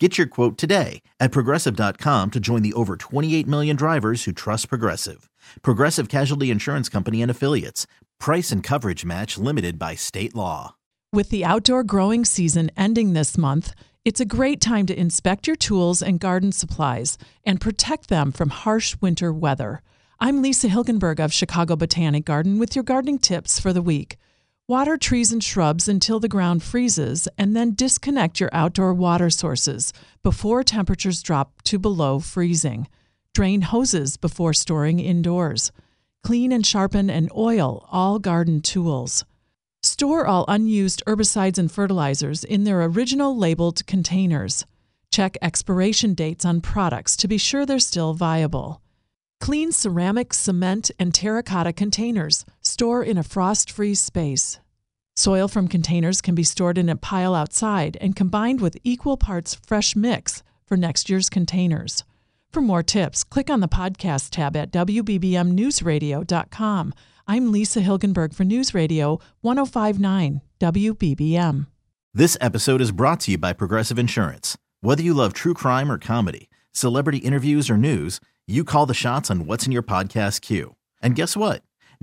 Get your quote today at progressive.com to join the over 28 million drivers who trust Progressive. Progressive Casualty Insurance Company and Affiliates. Price and coverage match limited by state law. With the outdoor growing season ending this month, it's a great time to inspect your tools and garden supplies and protect them from harsh winter weather. I'm Lisa Hilgenberg of Chicago Botanic Garden with your gardening tips for the week. Water trees and shrubs until the ground freezes, and then disconnect your outdoor water sources before temperatures drop to below freezing. Drain hoses before storing indoors. Clean and sharpen and oil all garden tools. Store all unused herbicides and fertilizers in their original labeled containers. Check expiration dates on products to be sure they're still viable. Clean ceramic, cement, and terracotta containers. Store in a frost free space. Soil from containers can be stored in a pile outside and combined with equal parts fresh mix for next year's containers. For more tips, click on the podcast tab at WBBMNewsRadio.com. I'm Lisa Hilgenberg for News Radio 1059 WBBM. This episode is brought to you by Progressive Insurance. Whether you love true crime or comedy, celebrity interviews or news, you call the shots on what's in your podcast queue. And guess what?